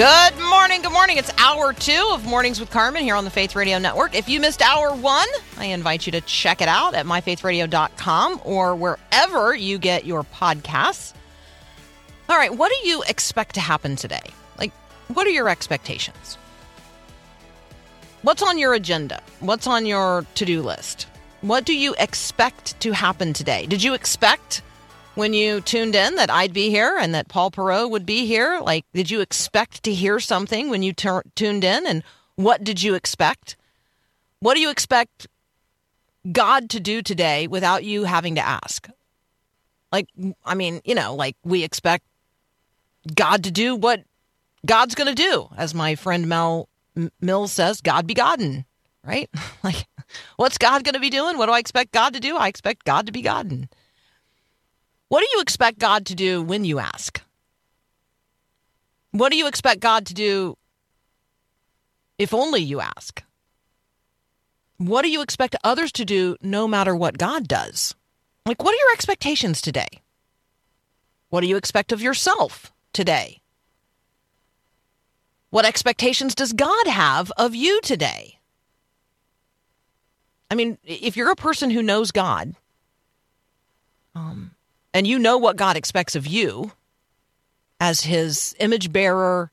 Good morning. Good morning. It's hour two of Mornings with Carmen here on the Faith Radio Network. If you missed hour one, I invite you to check it out at myfaithradio.com or wherever you get your podcasts. All right, what do you expect to happen today? Like, what are your expectations? What's on your agenda? What's on your to do list? What do you expect to happen today? Did you expect when you tuned in that I'd be here and that Paul Perot would be here? Like, did you expect to hear something when you tuned in? And what did you expect? What do you expect God to do today without you having to ask? Like, I mean, you know, like we expect God to do what God's going to do. As my friend Mel Mills says, God be Godden, right? like, what's God going to be doing? What do I expect God to do? I expect God to be Godden. What do you expect God to do when you ask? What do you expect God to do if only you ask? What do you expect others to do no matter what God does? Like, what are your expectations today? What do you expect of yourself today? What expectations does God have of you today? I mean, if you're a person who knows God, um, and you know what God expects of you as his image bearer,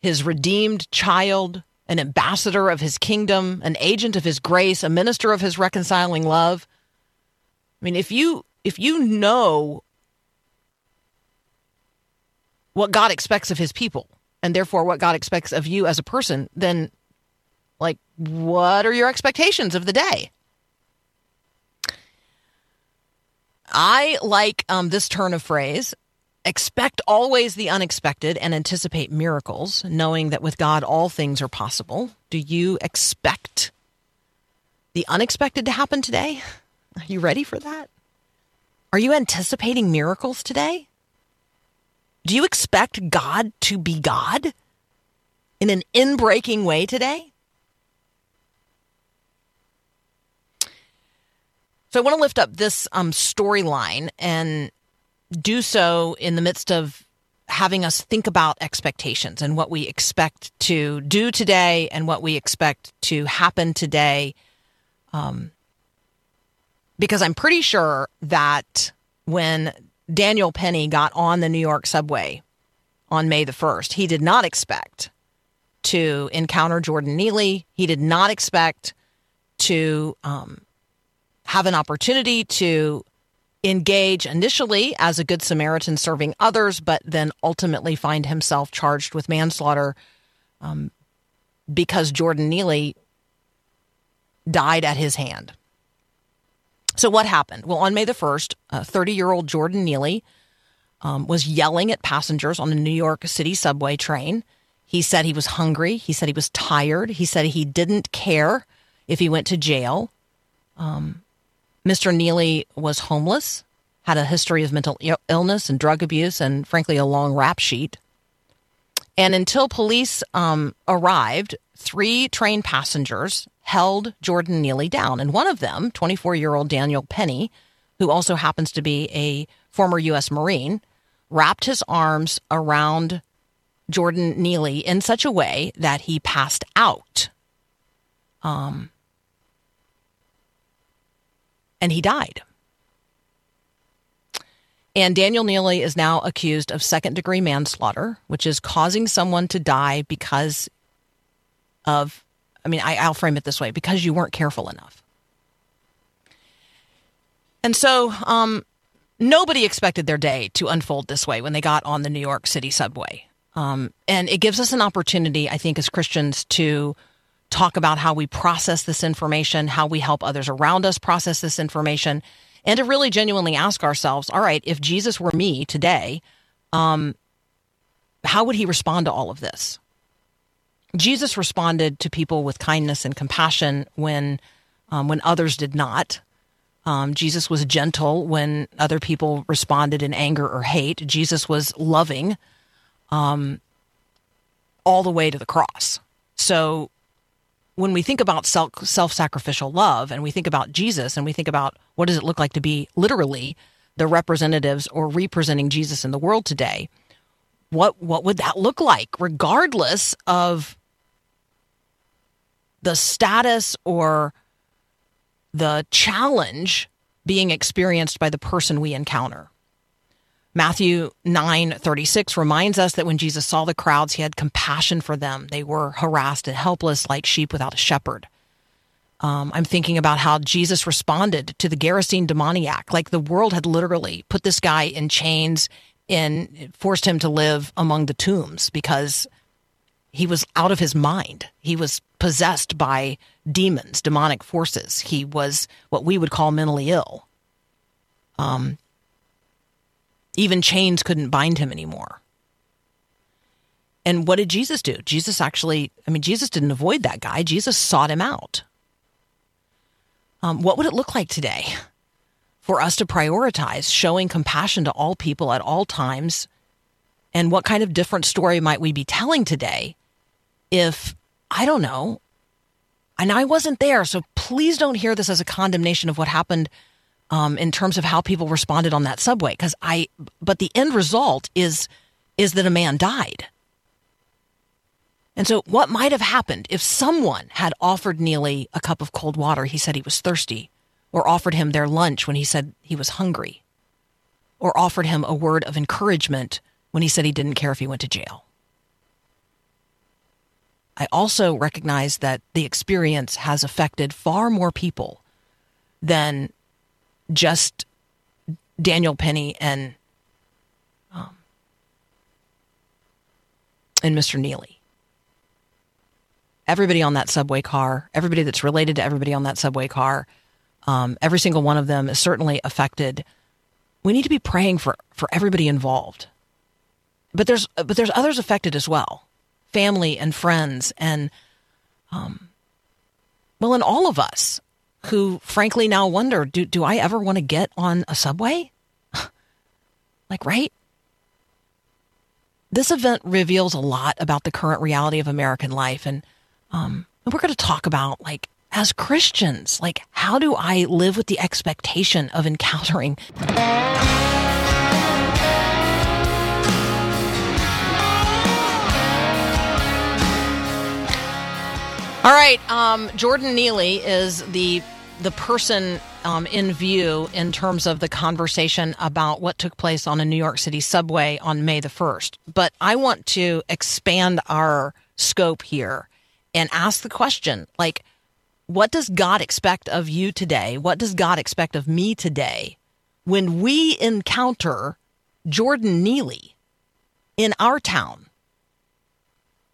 his redeemed child, an ambassador of his kingdom, an agent of his grace, a minister of his reconciling love. I mean, if you if you know what God expects of his people and therefore what God expects of you as a person, then like what are your expectations of the day? I like um, this turn of phrase expect always the unexpected and anticipate miracles, knowing that with God all things are possible. Do you expect the unexpected to happen today? Are you ready for that? Are you anticipating miracles today? Do you expect God to be God in an inbreaking way today? So I want to lift up this um, storyline and do so in the midst of having us think about expectations and what we expect to do today and what we expect to happen today. Um, because I'm pretty sure that when Daniel Penny got on the New York subway on May the 1st, he did not expect to encounter Jordan Neely. He did not expect to um, have an opportunity to engage initially as a good Samaritan serving others, but then ultimately find himself charged with manslaughter um, because Jordan Neely died at his hand. So, what happened? Well, on May the 1st, 30 year old Jordan Neely um, was yelling at passengers on a New York City subway train. He said he was hungry. He said he was tired. He said he didn't care if he went to jail. Um, Mr. Neely was homeless, had a history of mental illness and drug abuse, and frankly, a long rap sheet. And until police um, arrived, three train passengers held Jordan Neely down. And one of them, 24 year old Daniel Penny, who also happens to be a former U.S. Marine, wrapped his arms around Jordan Neely in such a way that he passed out. Um, and he died. And Daniel Neely is now accused of second degree manslaughter, which is causing someone to die because of, I mean, I, will frame it this way because you weren't careful enough. And so um, nobody expected their day to unfold this way when they got on the New York City subway. Um, and it gives us an opportunity, I think, as Christians to talk about how we process this information, how we help others around us process this information, and to really genuinely ask ourselves all right, if Jesus were me today, um, how would he respond to all of this? Jesus responded to people with kindness and compassion when um, when others did not. Um, Jesus was gentle when other people responded in anger or hate. Jesus was loving um, all the way to the cross. So when we think about self sacrificial love and we think about Jesus and we think about what does it look like to be literally the representatives or representing Jesus in the world today, what what would that look like, regardless of the status or the challenge being experienced by the person we encounter. Matthew 9:36 reminds us that when Jesus saw the crowds, he had compassion for them. They were harassed and helpless like sheep without a shepherd. Um, I'm thinking about how Jesus responded to the Gerasene demoniac. Like the world had literally put this guy in chains and forced him to live among the tombs because he was out of his mind. He was possessed by demons, demonic forces. He was what we would call mentally ill. Um, even chains couldn't bind him anymore. And what did Jesus do? Jesus actually, I mean, Jesus didn't avoid that guy, Jesus sought him out. Um, what would it look like today for us to prioritize showing compassion to all people at all times? And what kind of different story might we be telling today if, I don't know, and I wasn't there, so please don't hear this as a condemnation of what happened um, in terms of how people responded on that subway. Because I, but the end result is is that a man died. And so, what might have happened if someone had offered Neely a cup of cold water? He said he was thirsty, or offered him their lunch when he said he was hungry, or offered him a word of encouragement when he said he didn't care if he went to jail. I also recognize that the experience has affected far more people than just Daniel Penny and um, and Mr. Neely. Everybody on that subway car, everybody that's related to everybody on that subway car, um, every single one of them is certainly affected. We need to be praying for for everybody involved, but there's but there's others affected as well family and friends and um, well and all of us who frankly now wonder do, do i ever want to get on a subway? Like right? This event reveals a lot about the current reality of american life and um, we're going to talk about like as christians like how do i live with the expectation of encountering All right, um, Jordan Neely is the the person um, in view in terms of the conversation about what took place on a New York City subway on May the first. But I want to expand our scope here and ask the question, like, what does God expect of you today? What does God expect of me today when we encounter Jordan Neely in our town?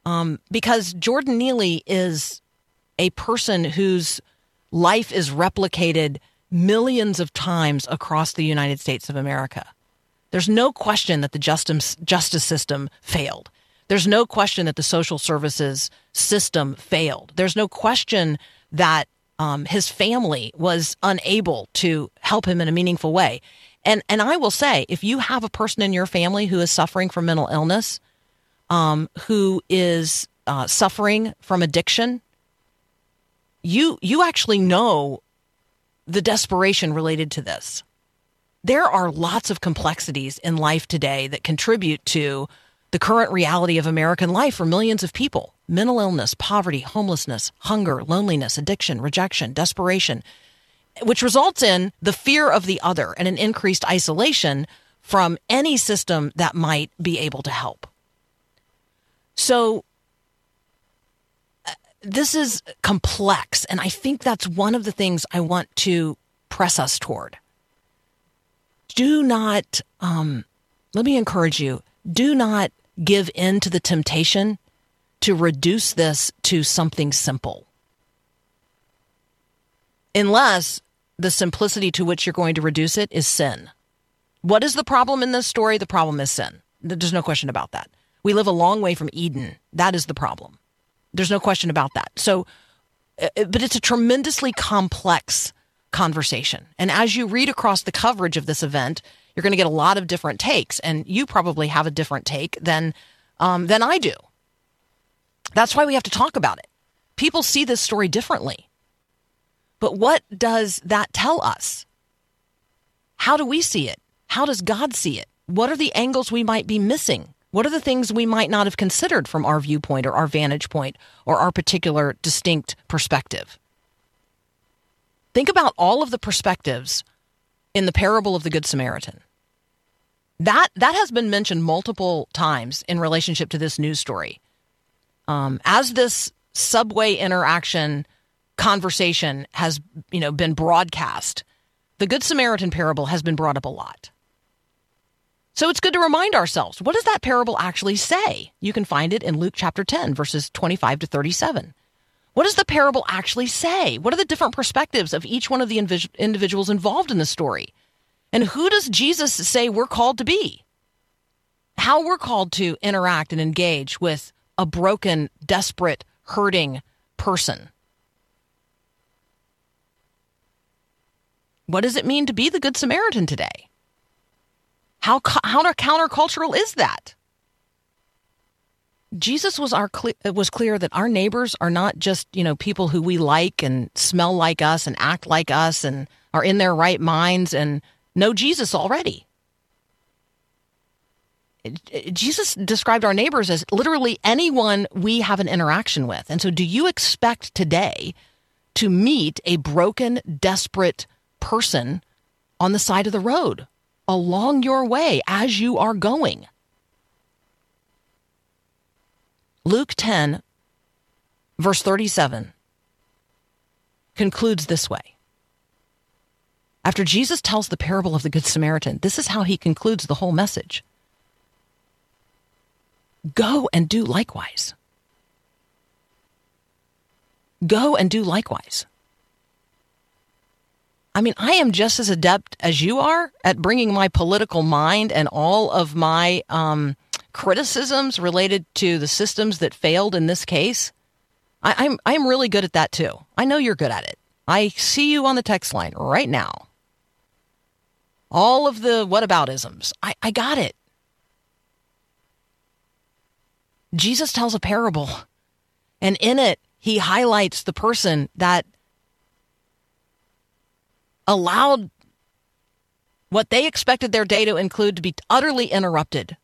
Um, because Jordan Neely is a person whose life is replicated millions of times across the United States of America. There's no question that the justice, justice system failed. There's no question that the social services system failed. There's no question that um, his family was unable to help him in a meaningful way. And and I will say, if you have a person in your family who is suffering from mental illness, um, who is uh, suffering from addiction, you you actually know the desperation related to this. There are lots of complexities in life today that contribute to the current reality of American life for millions of people. Mental illness, poverty, homelessness, hunger, loneliness, addiction, rejection, desperation, which results in the fear of the other and an increased isolation from any system that might be able to help. So, uh, this is complex. And I think that's one of the things I want to press us toward. Do not, um, let me encourage you, do not give in to the temptation to reduce this to something simple. Unless the simplicity to which you're going to reduce it is sin. What is the problem in this story? The problem is sin. There's no question about that. We live a long way from Eden. That is the problem. There's no question about that. So, uh, but it's a tremendously complex conversation. And as you read across the coverage of this event, you're going to get a lot of different takes, and you probably have a different take than um, than I do. That's why we have to talk about it. People see this story differently. But what does that tell us? How do we see it? How does God see it? What are the angles we might be missing? What are the things we might not have considered from our viewpoint or our vantage point or our particular distinct perspective? Think about all of the perspectives in the parable of the Good Samaritan. That that has been mentioned multiple times in relationship to this news story. Um, as this subway interaction conversation has you know been broadcast, the Good Samaritan parable has been brought up a lot. So it's good to remind ourselves what does that parable actually say? You can find it in Luke chapter 10, verses 25 to 37. What does the parable actually say? What are the different perspectives of each one of the individuals involved in the story? And who does Jesus say we're called to be? How we're called to interact and engage with a broken, desperate, hurting person. What does it mean to be the Good Samaritan today? How, how countercultural is that? Jesus was our was clear that our neighbors are not just you know people who we like and smell like us and act like us and are in their right minds and know Jesus already. Jesus described our neighbors as literally anyone we have an interaction with. And so, do you expect today to meet a broken, desperate person on the side of the road along your way as you are going? Luke 10, verse 37, concludes this way after Jesus tells the parable of the Good Samaritan, this is how he concludes the whole message Go and do likewise. Go and do likewise. I mean, I am just as adept as you are at bringing my political mind and all of my um, criticisms related to the systems that failed in this case. I, I'm I'm really good at that too. I know you're good at it. I see you on the text line right now all of the whataboutisms. I, I got it. Jesus tells a parable, and in it, he highlights the person that allowed what they expected their day to include to be utterly interrupted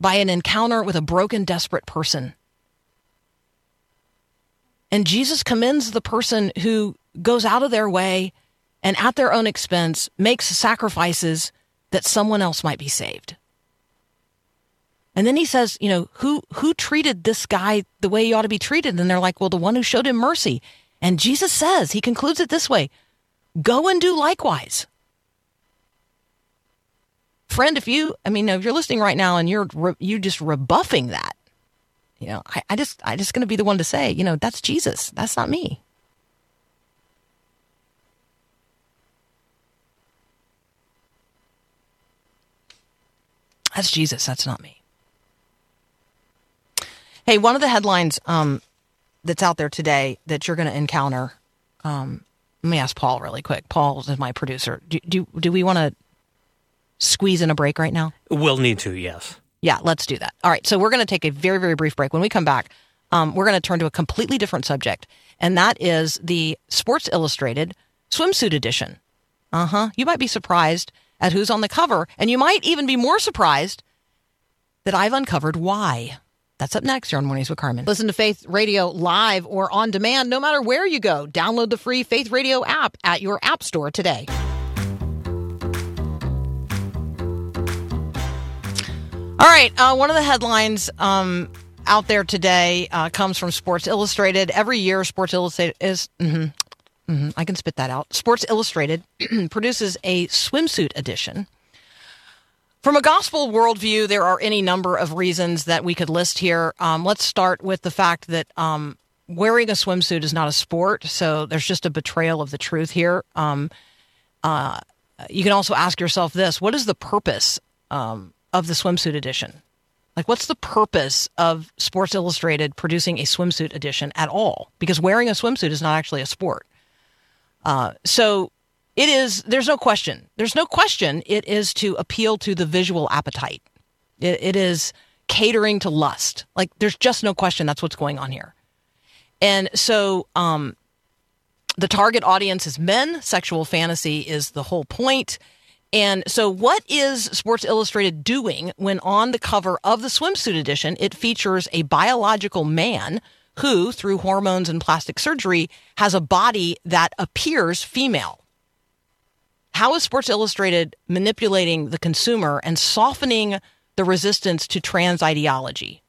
by an encounter with a broken, desperate person. And Jesus commends the person who goes out of their way and at their own expense makes sacrifices that someone else might be saved. And then he says, you know, who who treated this guy the way he ought to be treated? And they're like, well, the one who showed him mercy. And Jesus says, he concludes it this way: go and do likewise. Friend, if you, I mean, if you're listening right now and you're you're just rebuffing that, you know, I, I just I just going to be the one to say, you know, that's Jesus. That's not me. That's Jesus. That's not me. Hey, one of the headlines um, that's out there today that you're going to encounter. Um, let me ask Paul really quick. Paul is my producer. Do do, do we want to squeeze in a break right now? We'll need to. Yes. Yeah, let's do that. All right. So we're going to take a very very brief break. When we come back, um, we're going to turn to a completely different subject, and that is the Sports Illustrated swimsuit edition. Uh huh. You might be surprised at who's on the cover, and you might even be more surprised that I've uncovered why. That's up next You're on Mornings with Carmen. Listen to Faith Radio live or on demand no matter where you go. Download the free Faith Radio app at your app store today. All right, uh, one of the headlines um, out there today uh, comes from Sports Illustrated. Every year, Sports Illustrated is mm-hmm, Mm-hmm. I can spit that out. Sports Illustrated produces a swimsuit edition From a gospel worldview, there are any number of reasons that we could list here. Um, let's start with the fact that um, wearing a swimsuit is not a sport, so there's just a betrayal of the truth here. Um, uh, you can also ask yourself this what is the purpose um, of the swimsuit edition? Like, what's the purpose of Sports Illustrated producing a swimsuit edition at all? Because wearing a swimsuit is not actually a sport. Uh, so it is, there's no question. There's no question it is to appeal to the visual appetite. it, it is catering to lust. Like, there's just no question that's what's going on here. And so, um, the target audience is men. Sexual fantasy is the whole point. And so, what is Sports Illustrated doing when on the cover of the swimsuit edition, it features a biological man who, through hormones and plastic surgery, has a body that appears female? How is Sports Illustrated manipulating the consumer and softening the resistance to trans ideology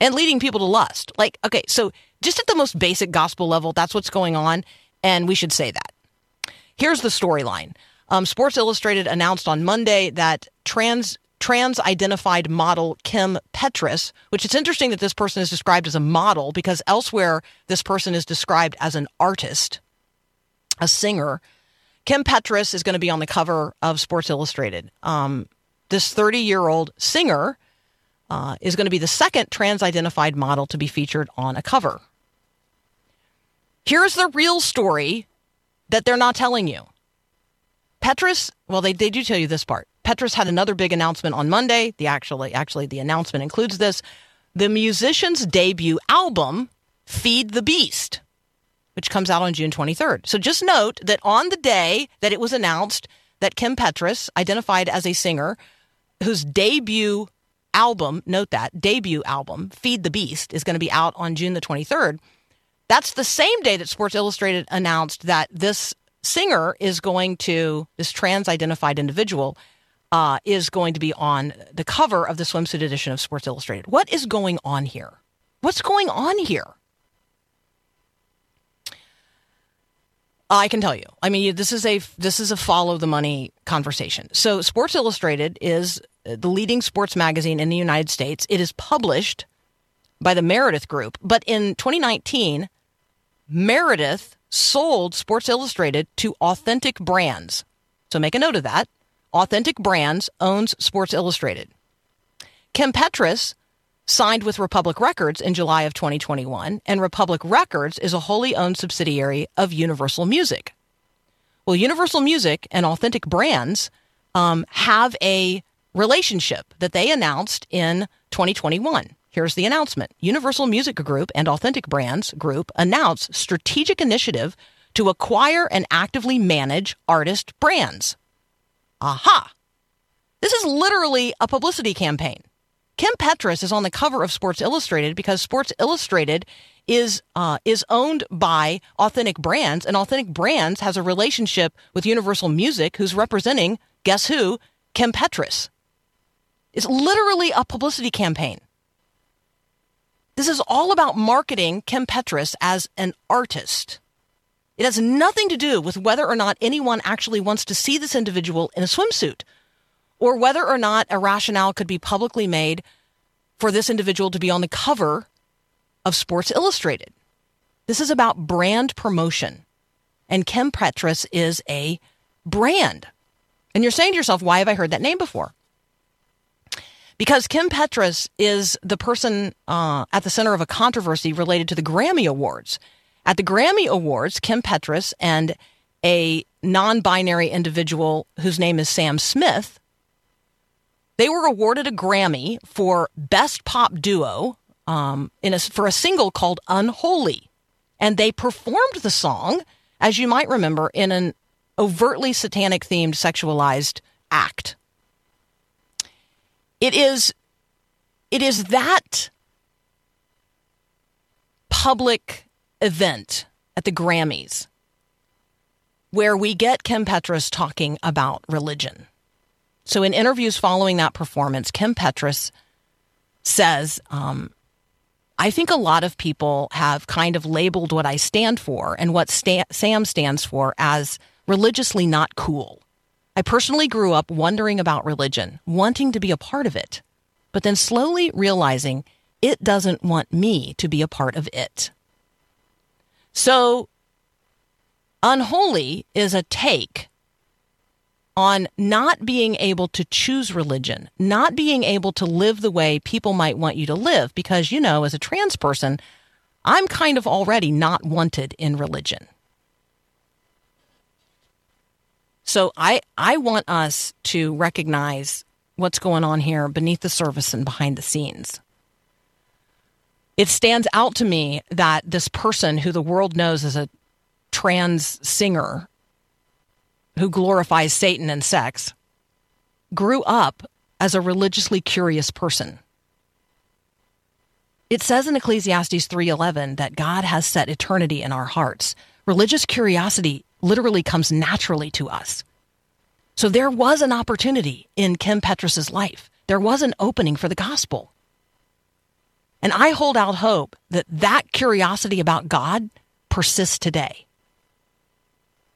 and leading people to lust? Like, okay, so just at the most basic gospel level, that's what's going on, and we should say that. Here's the storyline. Um, Sports Illustrated announced on Monday that trans trans identified model Kim Petras, which it's interesting that this person is described as a model because elsewhere this person is described as an artist, a singer. Kim Petras is going to be on the cover of Sports Illustrated. Um, this 30 year old singer uh, is going to be the second trans identified model to be featured on a cover. Here's the real story that they're not telling you. Petras, well, they, they do tell you this part. Petras had another big announcement on Monday. The actually, actually, the announcement includes this: the musician's debut album, "Feed the Beast," which comes out on June 23rd. So just note that on the day that it was announced that Kim Petras, identified as a singer, whose debut album, note that debut album, "Feed the Beast," is going to be out on June the 23rd. That's the same day that Sports Illustrated announced that this singer is going to, this trans identified individual, uh, is going to be on the cover of the swimsuit edition of Sports Illustrated. What is going on here? What's going on here? I can tell you. I mean, this is a this is a follow the money conversation. So, Sports Illustrated is uh, the leading sports magazine in the United States. It is published by the Meredith Group, but in 2019, Meredith sold Sports Illustrated to Authentic Brands. So make a note of that. Authentic Brands owns Sports Illustrated. Kim Petras signed with Republic Records in July of 2021, and Republic Records is a wholly owned subsidiary of Universal Music. Well, Universal Music and Authentic Brands um, have a relationship that they announced in 2021. Here's the announcement Universal Music Group and Authentic Brands Group announce strategic initiative to acquire and actively manage artist brands. Aha! This is literally a publicity campaign. Kim Petras is on the cover of Sports Illustrated because Sports Illustrated is uh, is owned by Authentic Brands, and Authentic Brands has a relationship with Universal Music, who's representing guess who? Kim Petras. It's literally a publicity campaign. This is all about marketing Kim Petras as an artist. It has nothing to do with whether or not anyone actually wants to see this individual in a swimsuit or whether or not a rationale could be publicly made for this individual to be on the cover of Sports Illustrated. This is about brand promotion. And Kim Petras is a brand. And you're saying to yourself, why have I heard that name before? because Kim Petras is the person uh, at the center of a controversy related to the Grammy Awards. At the Grammy Awards, Kim Petras and a non binary individual whose name is Sam Smith, they were awarded a Grammy for Best Pop Duo um, in a, for a single called Unholy. And they performed the song, as you might remember, in an overtly satanic themed sexualized act. It is it is that public event at the Grammys where we get Kim Petras talking about religion. So, in interviews following that performance, Kim Petras says, um, I think a lot of people have kind of labeled what I stand for and what Sam stands for as religiously not cool. I personally grew up wondering about religion, wanting to be a part of it, but then slowly realizing it doesn't want me to be a part of it. So, unholy is a take on not being able to choose religion, not being able to live the way people might want you to live. Because, you know, as a trans person, I'm kind of already not wanted in religion. So I, I want us to recognize what's going on here beneath the surface and behind the scenes. It stands out to me that this person who the world knows as a trans singer who glorifies Satan and sex, grew up as a religiously curious person. It says in Ecclesiastes 3:11 that God has set eternity in our hearts. Religious curiosity literally comes naturally to us. So there was an opportunity in Kim Petras's life. There was an opening for the gospel. And I hold out hope that that curiosity about God persists today.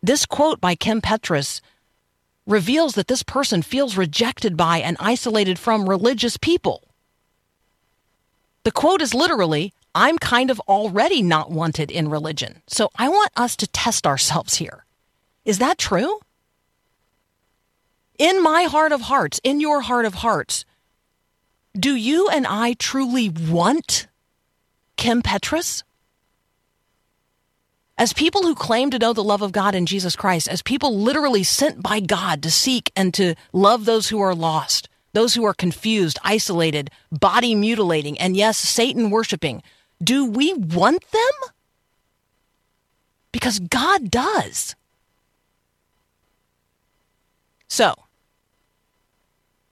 This quote by Kim Petras reveals that this person feels rejected by and isolated from religious people. The quote is literally, I'm kind of already not wanted in religion. So I want us to test ourselves here. Is that true? In my heart of hearts, in your heart of hearts, do you and I truly want Kim Petras? As people who claim to know the love of God in Jesus Christ, as people literally sent by God to seek and to love those who are lost, those who are confused, isolated, body mutilating, and yes, Satan worshiping, do we want them? Because God does. So,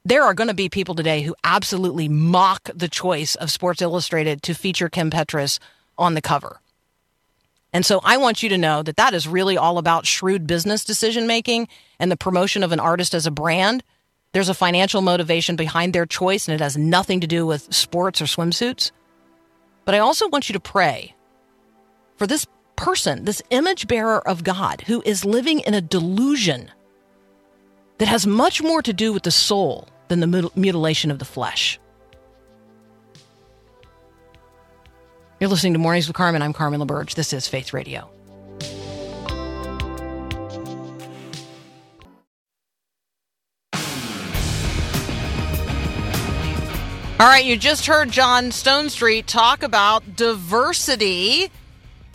there are going to be people today who absolutely mock the choice of Sports Illustrated to feature Kim Petras on the cover. And so I want you to know that that is really all about shrewd business decision making and the promotion of an artist as a brand. There's a financial motivation behind their choice, and it has nothing to do with sports or swimsuits. But I also want you to pray for this person, this image bearer of God, who is living in a delusion that has much more to do with the soul than the mutilation of the flesh. You're listening to Mornings with Carmen. I'm Carmen LaBerge. This is Faith Radio. All right, you just heard John Stonestreet talk about diversity,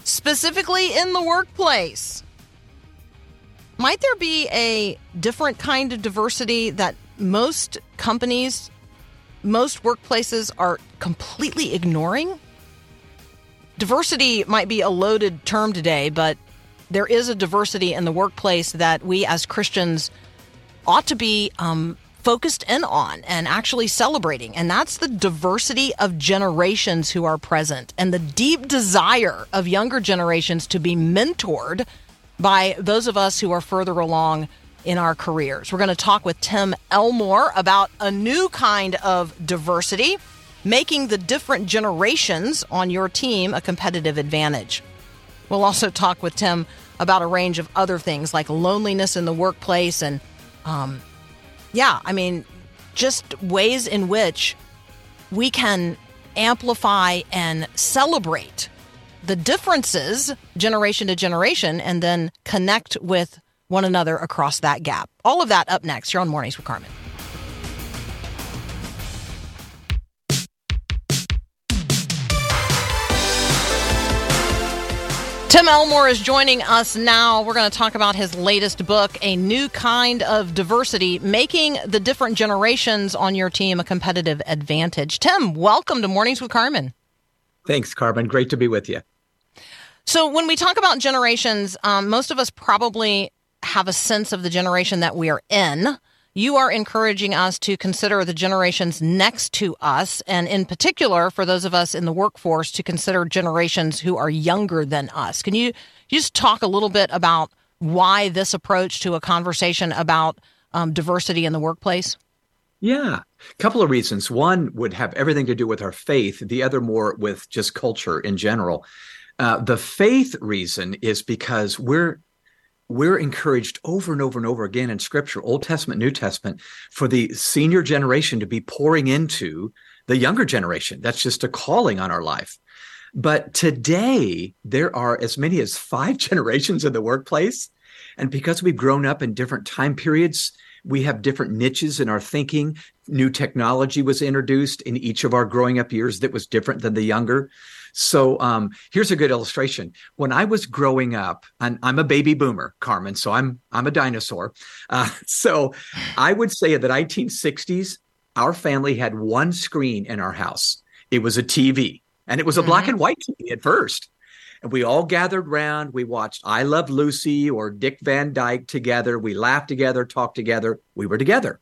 specifically in the workplace. Might there be a different kind of diversity that most companies, most workplaces are completely ignoring? Diversity might be a loaded term today, but there is a diversity in the workplace that we as Christians ought to be um, focused in on and actually celebrating. And that's the diversity of generations who are present and the deep desire of younger generations to be mentored by those of us who are further along in our careers. We're going to talk with Tim Elmore about a new kind of diversity making the different generations on your team a competitive advantage. We'll also talk with Tim about a range of other things like loneliness in the workplace and, um, yeah, I mean, just ways in which we can amplify and celebrate the differences generation to generation and then connect with one another across that gap. All of that up next. You're on Mornings with Carmen. Tim Elmore is joining us now. We're going to talk about his latest book, A New Kind of Diversity Making the Different Generations on Your Team a Competitive Advantage. Tim, welcome to Mornings with Carmen. Thanks, Carmen. Great to be with you. So, when we talk about generations, um, most of us probably have a sense of the generation that we are in you are encouraging us to consider the generations next to us, and in particular, for those of us in the workforce, to consider generations who are younger than us. Can you just talk a little bit about why this approach to a conversation about um, diversity in the workplace? Yeah, a couple of reasons. One would have everything to do with our faith, the other more with just culture in general. Uh, the faith reason is because we're we're encouraged over and over and over again in scripture, Old Testament, New Testament, for the senior generation to be pouring into the younger generation. That's just a calling on our life. But today, there are as many as five generations in the workplace. And because we've grown up in different time periods, we have different niches in our thinking. New technology was introduced in each of our growing up years that was different than the younger. So um, here's a good illustration. When I was growing up, and I'm a baby boomer, Carmen, so I'm I'm a dinosaur. Uh, so I would say in the 1960s, our family had one screen in our house. It was a TV, and it was a mm-hmm. black and white TV at first. And we all gathered round. We watched I Love Lucy or Dick Van Dyke together. We laughed together, talked together. We were together.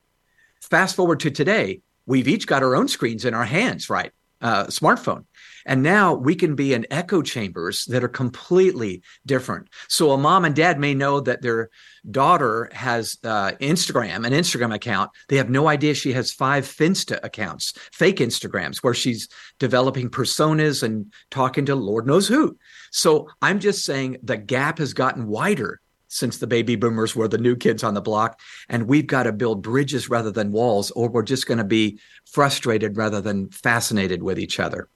Fast forward to today, we've each got our own screens in our hands, right? Uh, smartphone. And now we can be in echo chambers that are completely different. So a mom and dad may know that their daughter has uh, Instagram, an Instagram account. They have no idea she has five Finsta accounts, fake Instagrams, where she's developing personas and talking to Lord knows who. So I'm just saying the gap has gotten wider since the baby boomers were the new kids on the block. And we've got to build bridges rather than walls, or we're just going to be frustrated rather than fascinated with each other.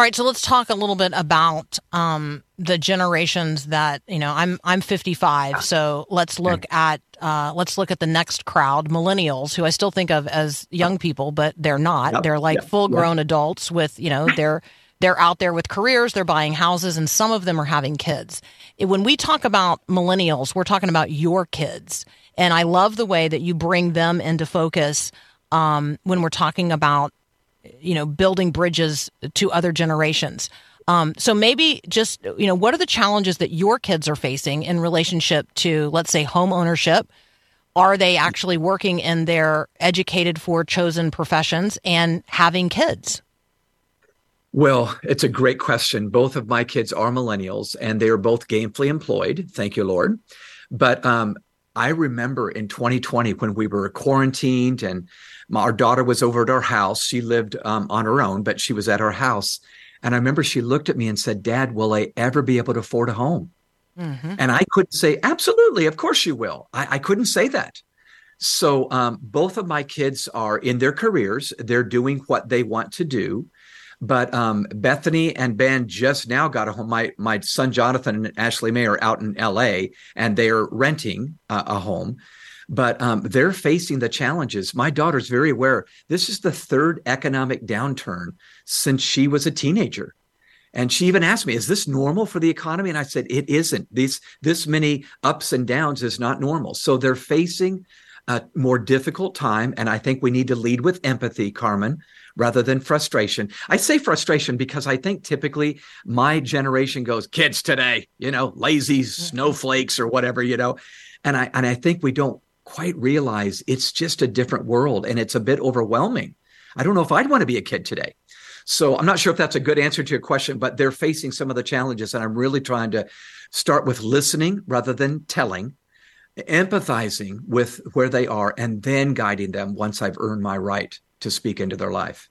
All right, so let's talk a little bit about um, the generations that you know. I'm I'm 55, so let's look at uh, let's look at the next crowd, millennials, who I still think of as young people, but they're not. Yep, they're like yep, full grown yep. adults with you know they're they're out there with careers, they're buying houses, and some of them are having kids. When we talk about millennials, we're talking about your kids. And I love the way that you bring them into focus um, when we're talking about, you know, building bridges to other generations. Um, so maybe just, you know, what are the challenges that your kids are facing in relationship to, let's say, home ownership? Are they actually working in their educated for chosen professions and having kids? Well, it's a great question. Both of my kids are millennials and they are both gainfully employed. Thank you, Lord. But um, I remember in 2020 when we were quarantined and my, our daughter was over at our house. She lived um, on her own, but she was at our house. And I remember she looked at me and said, Dad, will I ever be able to afford a home? Mm-hmm. And I couldn't say, Absolutely, of course you will. I, I couldn't say that. So um, both of my kids are in their careers, they're doing what they want to do. But um, Bethany and Ben just now got a home. My my son Jonathan and Ashley May are out in L.A. and they are renting a home. But um, they're facing the challenges. My daughter's very aware. This is the third economic downturn since she was a teenager. And she even asked me, "Is this normal for the economy?" And I said, "It isn't. These this many ups and downs is not normal." So they're facing a more difficult time, and I think we need to lead with empathy, Carmen, rather than frustration. I say frustration because I think typically my generation goes, kids today, you know, lazy mm-hmm. snowflakes or whatever, you know. And I and I think we don't quite realize it's just a different world and it's a bit overwhelming. I don't know if I'd want to be a kid today. So I'm not sure if that's a good answer to your question, but they're facing some of the challenges. And I'm really trying to start with listening rather than telling, empathizing with where they are, and then guiding them once I've earned my right to speak into their life.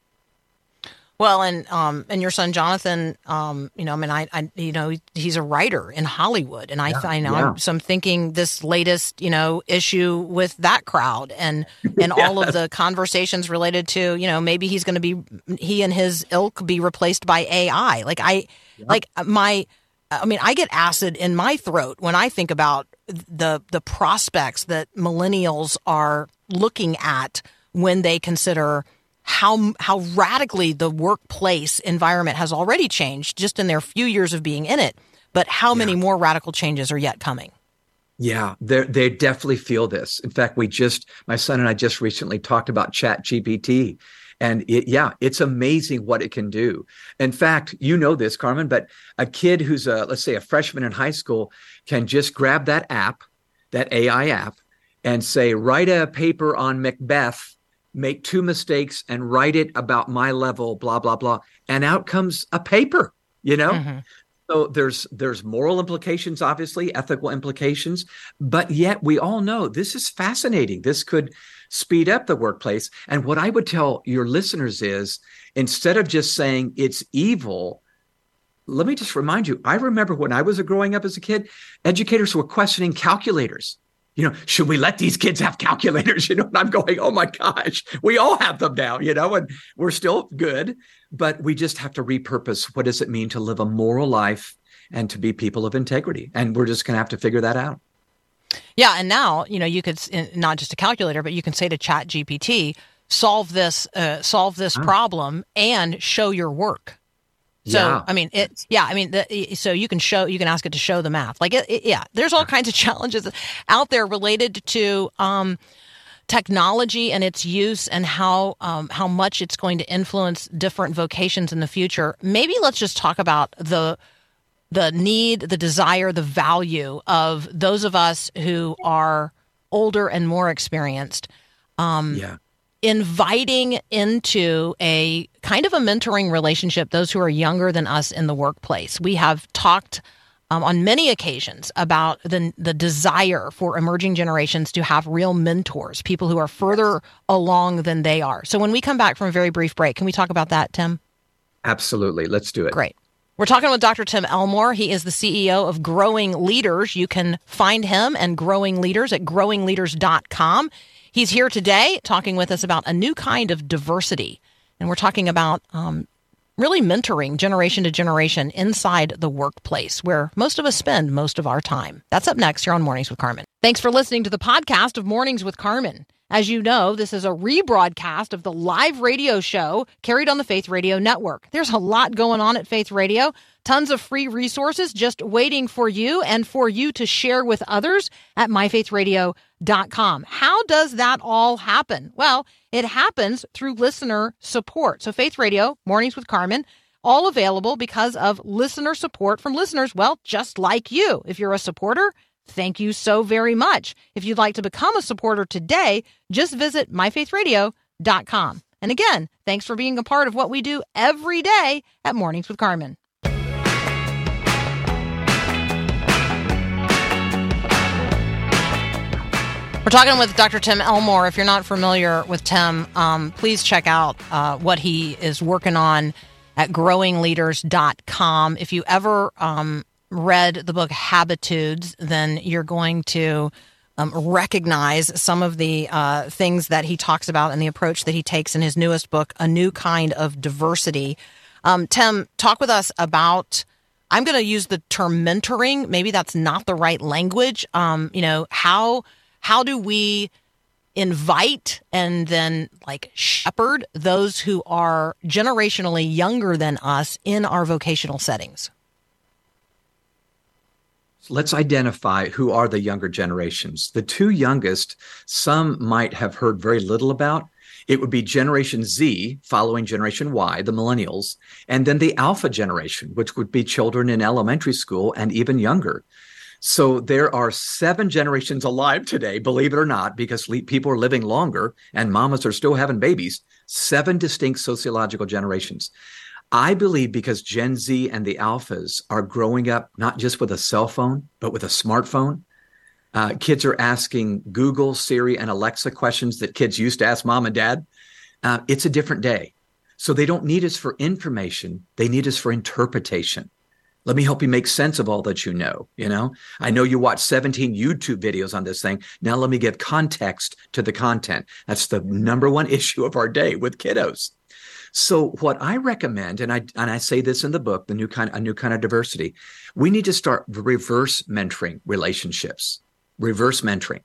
Well, and um, and your son Jonathan, um, you know, I mean, I, I, you know, he's a writer in Hollywood, and I, yeah, I know, yeah. so I'm thinking this latest, you know, issue with that crowd, and and yes. all of the conversations related to, you know, maybe he's going to be, he and his ilk be replaced by AI. Like I, yeah. like my, I mean, I get acid in my throat when I think about the the prospects that millennials are looking at when they consider how how radically the workplace environment has already changed just in their few years of being in it, but how yeah. many more radical changes are yet coming? Yeah, they they definitely feel this. In fact, we just my son and I just recently talked about Chat GPT. And it, yeah, it's amazing what it can do. In fact, you know this, Carmen, but a kid who's a, let's say a freshman in high school can just grab that app, that AI app, and say, write a paper on Macbeth make two mistakes and write it about my level blah blah blah and out comes a paper you know? Mm-hmm. so there's there's moral implications obviously ethical implications but yet we all know this is fascinating. This could speed up the workplace. And what i would tell your listeners is instead of just saying it's evil let me just remind you i remember when i was growing up as a kid educators were questioning calculators you know should we let these kids have calculators you know and i'm going oh my gosh we all have them now you know and we're still good but we just have to repurpose what does it mean to live a moral life and to be people of integrity and we're just going to have to figure that out yeah, and now you know you could not just a calculator, but you can say to Chat GPT, solve this, uh, solve this oh. problem, and show your work. So yeah. I mean, it. Yeah, I mean, the, so you can show, you can ask it to show the math. Like, it, it, yeah, there's all kinds of challenges out there related to um, technology and its use and how um, how much it's going to influence different vocations in the future. Maybe let's just talk about the the need, the desire, the value of those of us who are older and more experienced. Um, yeah. Inviting into a kind of a mentoring relationship those who are younger than us in the workplace. We have talked um, on many occasions about the the desire for emerging generations to have real mentors, people who are further along than they are. So when we come back from a very brief break, can we talk about that, Tim? Absolutely. Let's do it. Great. We're talking with Dr. Tim Elmore. He is the CEO of Growing Leaders. You can find him and Growing Leaders at growingleaders.com. He's here today talking with us about a new kind of diversity. And we're talking about um, really mentoring generation to generation inside the workplace where most of us spend most of our time. That's up next here on Mornings with Carmen. Thanks for listening to the podcast of Mornings with Carmen. As you know, this is a rebroadcast of the live radio show carried on the Faith Radio Network. There's a lot going on at Faith Radio, tons of free resources just waiting for you and for you to share with others at myfaithradio.com. How does that all happen? Well, it happens through listener support. So, Faith Radio, Mornings with Carmen, all available because of listener support from listeners, well, just like you. If you're a supporter, Thank you so very much. If you'd like to become a supporter today, just visit myfaithradio.com. And again, thanks for being a part of what we do every day at Mornings with Carmen. We're talking with Dr. Tim Elmore. If you're not familiar with Tim, um, please check out uh, what he is working on at growingleaders.com. If you ever um, read the book Habitudes, then you're going to um, recognize some of the uh, things that he talks about and the approach that he takes in his newest book, A New Kind of Diversity. Um, Tim, talk with us about. I'm going to use the term mentoring. Maybe that's not the right language. Um, you know how how do we invite and then like shepherd those who are generationally younger than us in our vocational settings? let's identify who are the younger generations. The two youngest, some might have heard very little about. It would be Generation Z following Generation Y, the millennials, and then the Alpha generation, which would be children in elementary school and even younger. So there are seven generations alive today, believe it or not, because people are living longer and mamas are still having babies. Seven distinct sociological generations. I believe because Gen Z and the alphas are growing up not just with a cell phone, but with a smartphone. Uh, kids are asking Google, Siri, and Alexa questions that kids used to ask mom and dad. Uh, it's a different day. So they don't need us for information, they need us for interpretation. Let me help you make sense of all that you know. You know, I know you watch 17 YouTube videos on this thing. Now let me give context to the content. That's the number one issue of our day with kiddos. So what I recommend, and I and I say this in the book, the new kind, a new kind of diversity, we need to start reverse mentoring relationships, reverse mentoring.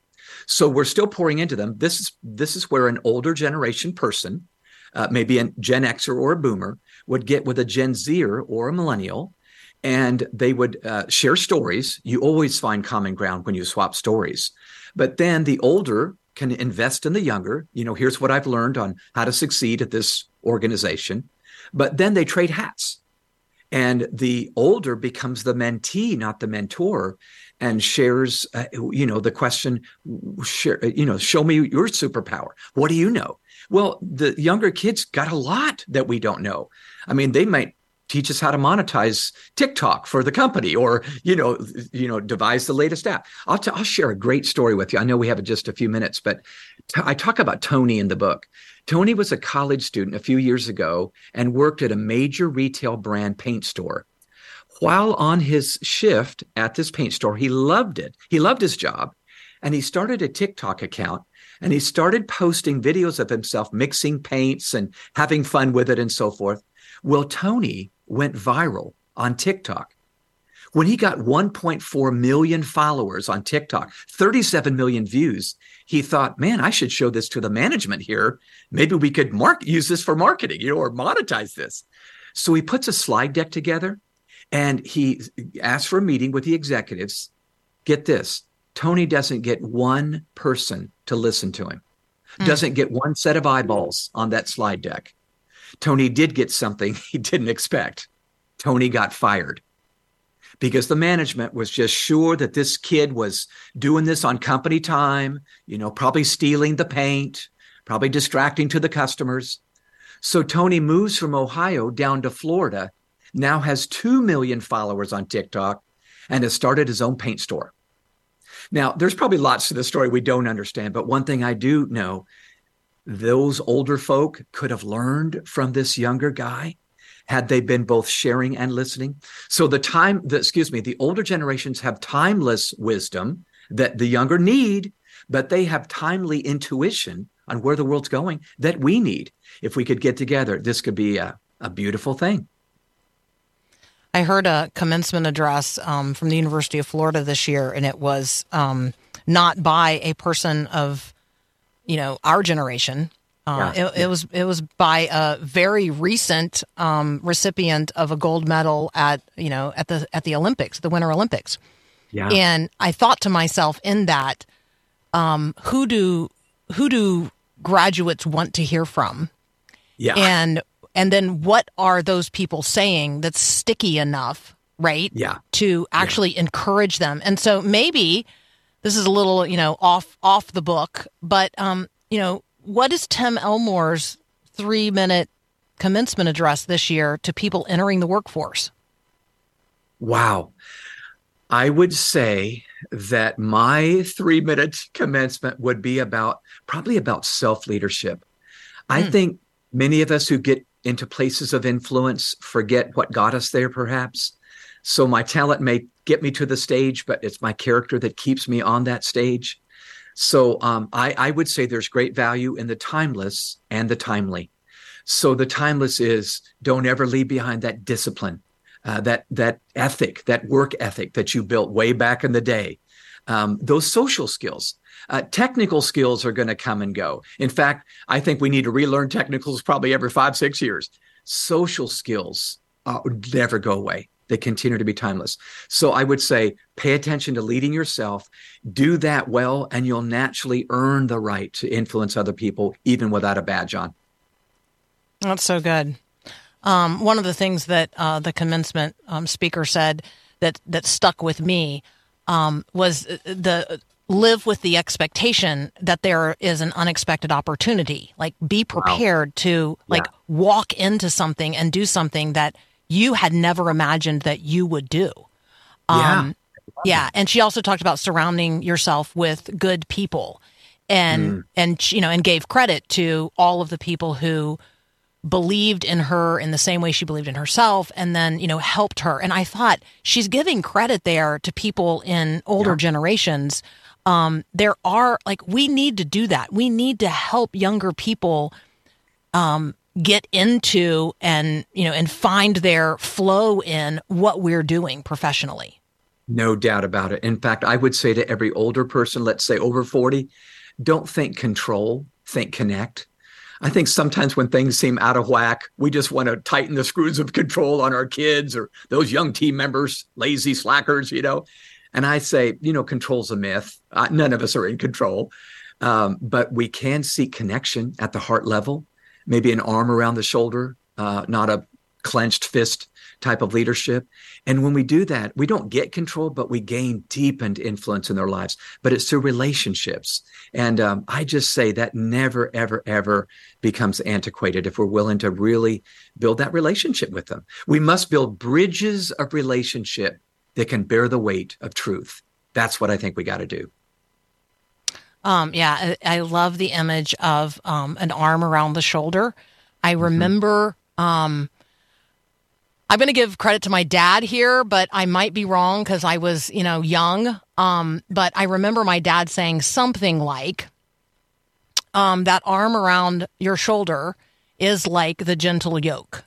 So we're still pouring into them. This is this is where an older generation person, uh, maybe a Gen Xer or a Boomer, would get with a Gen Zer or a Millennial, and they would uh, share stories. You always find common ground when you swap stories. But then the older can invest in the younger. You know, here's what I've learned on how to succeed at this organization. But then they trade hats. And the older becomes the mentee, not the mentor, and shares, uh, you know, the question, share, you know, show me your superpower. What do you know? Well, the younger kids got a lot that we don't know. I mean, they might teach us how to monetize TikTok for the company or you know you know devise the latest app. I'll t- I'll share a great story with you. I know we have just a few minutes, but t- I talk about Tony in the book. Tony was a college student a few years ago and worked at a major retail brand paint store. while on his shift at this paint store, he loved it. He loved his job. And he started a TikTok account and he started posting videos of himself mixing paints and having fun with it and so forth. Well, Tony went viral on TikTok. When he got 1.4 million followers on TikTok, 37 million views, he thought, man, I should show this to the management here. Maybe we could mark use this for marketing, you know, or monetize this. So he puts a slide deck together and he asks for a meeting with the executives. Get this Tony doesn't get one person to listen to him, mm. doesn't get one set of eyeballs on that slide deck. Tony did get something he didn't expect. Tony got fired because the management was just sure that this kid was doing this on company time, you know, probably stealing the paint, probably distracting to the customers. So Tony moves from Ohio down to Florida, now has 2 million followers on TikTok, and has started his own paint store. Now, there's probably lots to the story we don't understand, but one thing I do know those older folk could have learned from this younger guy had they been both sharing and listening. So the time, the, excuse me, the older generations have timeless wisdom that the younger need, but they have timely intuition on where the world's going that we need. If we could get together, this could be a, a beautiful thing. I heard a commencement address um, from the University of Florida this year, and it was um, not by a person of, you know, our generation. Uh, yeah. it, it, was it was by a very recent um, recipient of a gold medal at you know at the at the Olympics, the Winter Olympics. Yeah. And I thought to myself in that, um, who do who do graduates want to hear from? Yeah. And and then what are those people saying that's sticky enough, right? Yeah. To actually yeah. encourage them. And so maybe this is a little, you know, off off the book, but um, you know, what is Tim Elmore's three minute commencement address this year to people entering the workforce? Wow. I would say that my three minute commencement would be about probably about self leadership. I mm. think many of us who get into places of influence forget what got us there, perhaps. So my talent may get me to the stage, but it's my character that keeps me on that stage. So um, I, I would say there's great value in the timeless and the timely. So the timeless is don't ever leave behind that discipline, uh, that that ethic, that work ethic that you built way back in the day. Um, those social skills, uh, technical skills are going to come and go. In fact, I think we need to relearn technicals probably every five, six years. Social skills uh, never go away. They continue to be timeless. So I would say pay attention to leading yourself, do that well, and you'll naturally earn the right to influence other people, even without a badge on. That's so good. Um, one of the things that uh, the commencement um, speaker said that that stuck with me um, was uh, the live with the expectation that there is an unexpected opportunity. Like be prepared wow. to like yeah. walk into something and do something that you had never imagined that you would do. Um, yeah. Yeah. And she also talked about surrounding yourself with good people and, mm. and, you know, and gave credit to all of the people who believed in her in the same way she believed in herself and then, you know, helped her. And I thought she's giving credit there to people in older yeah. generations um, there are like we need to do that. We need to help younger people um, get into and you know and find their flow in what we're doing professionally. No doubt about it. In fact, I would say to every older person, let's say over 40, don't think control, think connect. I think sometimes when things seem out of whack, we just want to tighten the screws of control on our kids or those young team members, lazy slackers, you know. And I say, you know, control's a myth. Uh, none of us are in control, um, but we can seek connection at the heart level, maybe an arm around the shoulder, uh, not a clenched fist type of leadership. And when we do that, we don't get control, but we gain deepened influence in their lives. But it's through relationships. And um, I just say that never, ever, ever becomes antiquated if we're willing to really build that relationship with them. We must build bridges of relationship that can bear the weight of truth. That's what I think we got to do. Um, yeah, I, I, love the image of um, an arm around the shoulder. I mm-hmm. remember um, I'm going to give credit to my dad here, but I might be wrong because I was, you know, young. Um, but I remember my dad saying something like, um, "That arm around your shoulder is like the gentle yoke."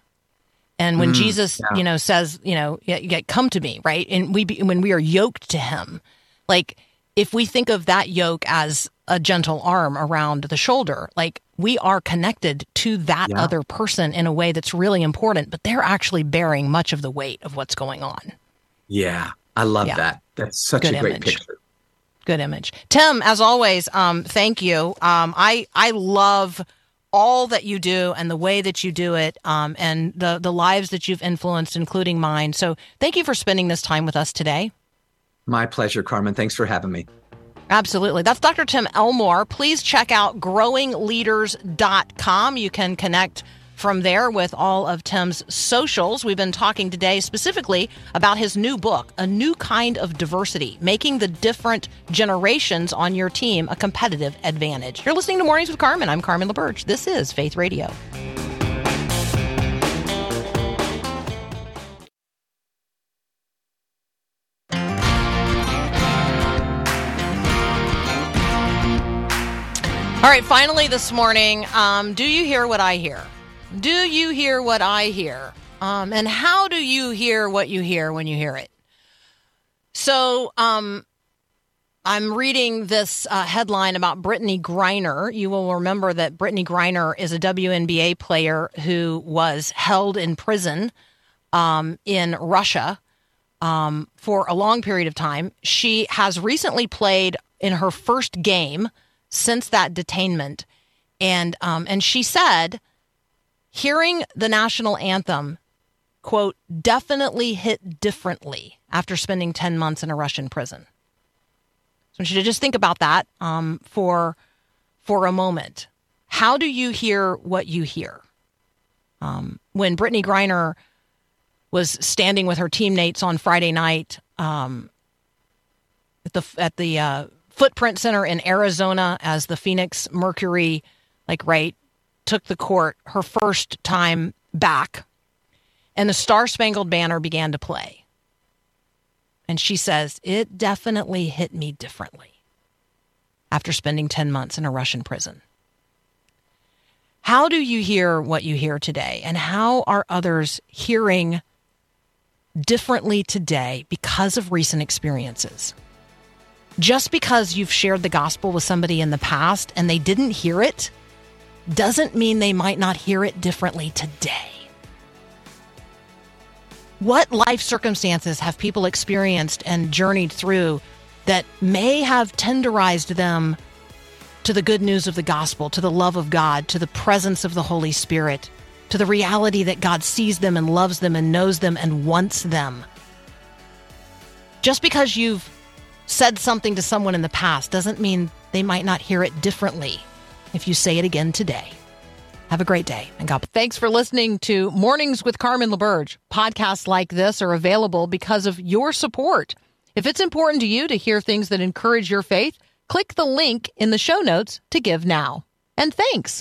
And when Mm, Jesus, yeah. you know, says, you know, "Yeah, yeah, come to me, right? And we, be, when we are yoked to Him, like if we think of that yoke as a gentle arm around the shoulder, like we are connected to that Yeah. other person in a way that's really important, but they're actually bearing much of the weight of what's going on. Yeah, I love Yeah. that. That's such Good a great image. picture. Good image. Tim, as always, um, thank you. Um, I I love all that you do and the way that you do it, um, and the the lives that you've influenced, including mine. So, thank you for spending this time with us today. My pleasure, Carmen. Thanks for having me. Absolutely. That's Dr. Tim Elmore. Please check out growingleaders.com. You can connect from there with all of Tim's socials. We've been talking today specifically about his new book, A New Kind of Diversity, making the different generations on your team a competitive advantage. You're listening to Mornings with Carmen. I'm Carmen LaBerge. This is Faith Radio. All right, finally this morning, um, do you hear what I hear? Do you hear what I hear? Um, and how do you hear what you hear when you hear it? So, um, I'm reading this uh, headline about Brittney Griner. You will remember that Brittney Griner is a WNBA player who was held in prison um, in Russia um, for a long period of time. She has recently played in her first game since that detainment, and um, and she said, hearing the national anthem, quote, definitely hit differently after spending ten months in a Russian prison. So I want you to just think about that um, for for a moment. How do you hear what you hear? Um, when Brittney Griner was standing with her teammates on Friday night um, at the at the uh, Footprint Center in Arizona as the Phoenix Mercury, like right, took the court her first time back, and the Star Spangled Banner began to play. And she says, It definitely hit me differently after spending 10 months in a Russian prison. How do you hear what you hear today? And how are others hearing differently today because of recent experiences? Just because you've shared the gospel with somebody in the past and they didn't hear it doesn't mean they might not hear it differently today. What life circumstances have people experienced and journeyed through that may have tenderized them to the good news of the gospel, to the love of God, to the presence of the Holy Spirit, to the reality that God sees them and loves them and knows them and wants them? Just because you've said something to someone in the past doesn't mean they might not hear it differently if you say it again today. Have a great day and God. Thanks for listening to Mornings with Carmen LaBerge. Podcasts like this are available because of your support. If it's important to you to hear things that encourage your faith, click the link in the show notes to give now. And thanks.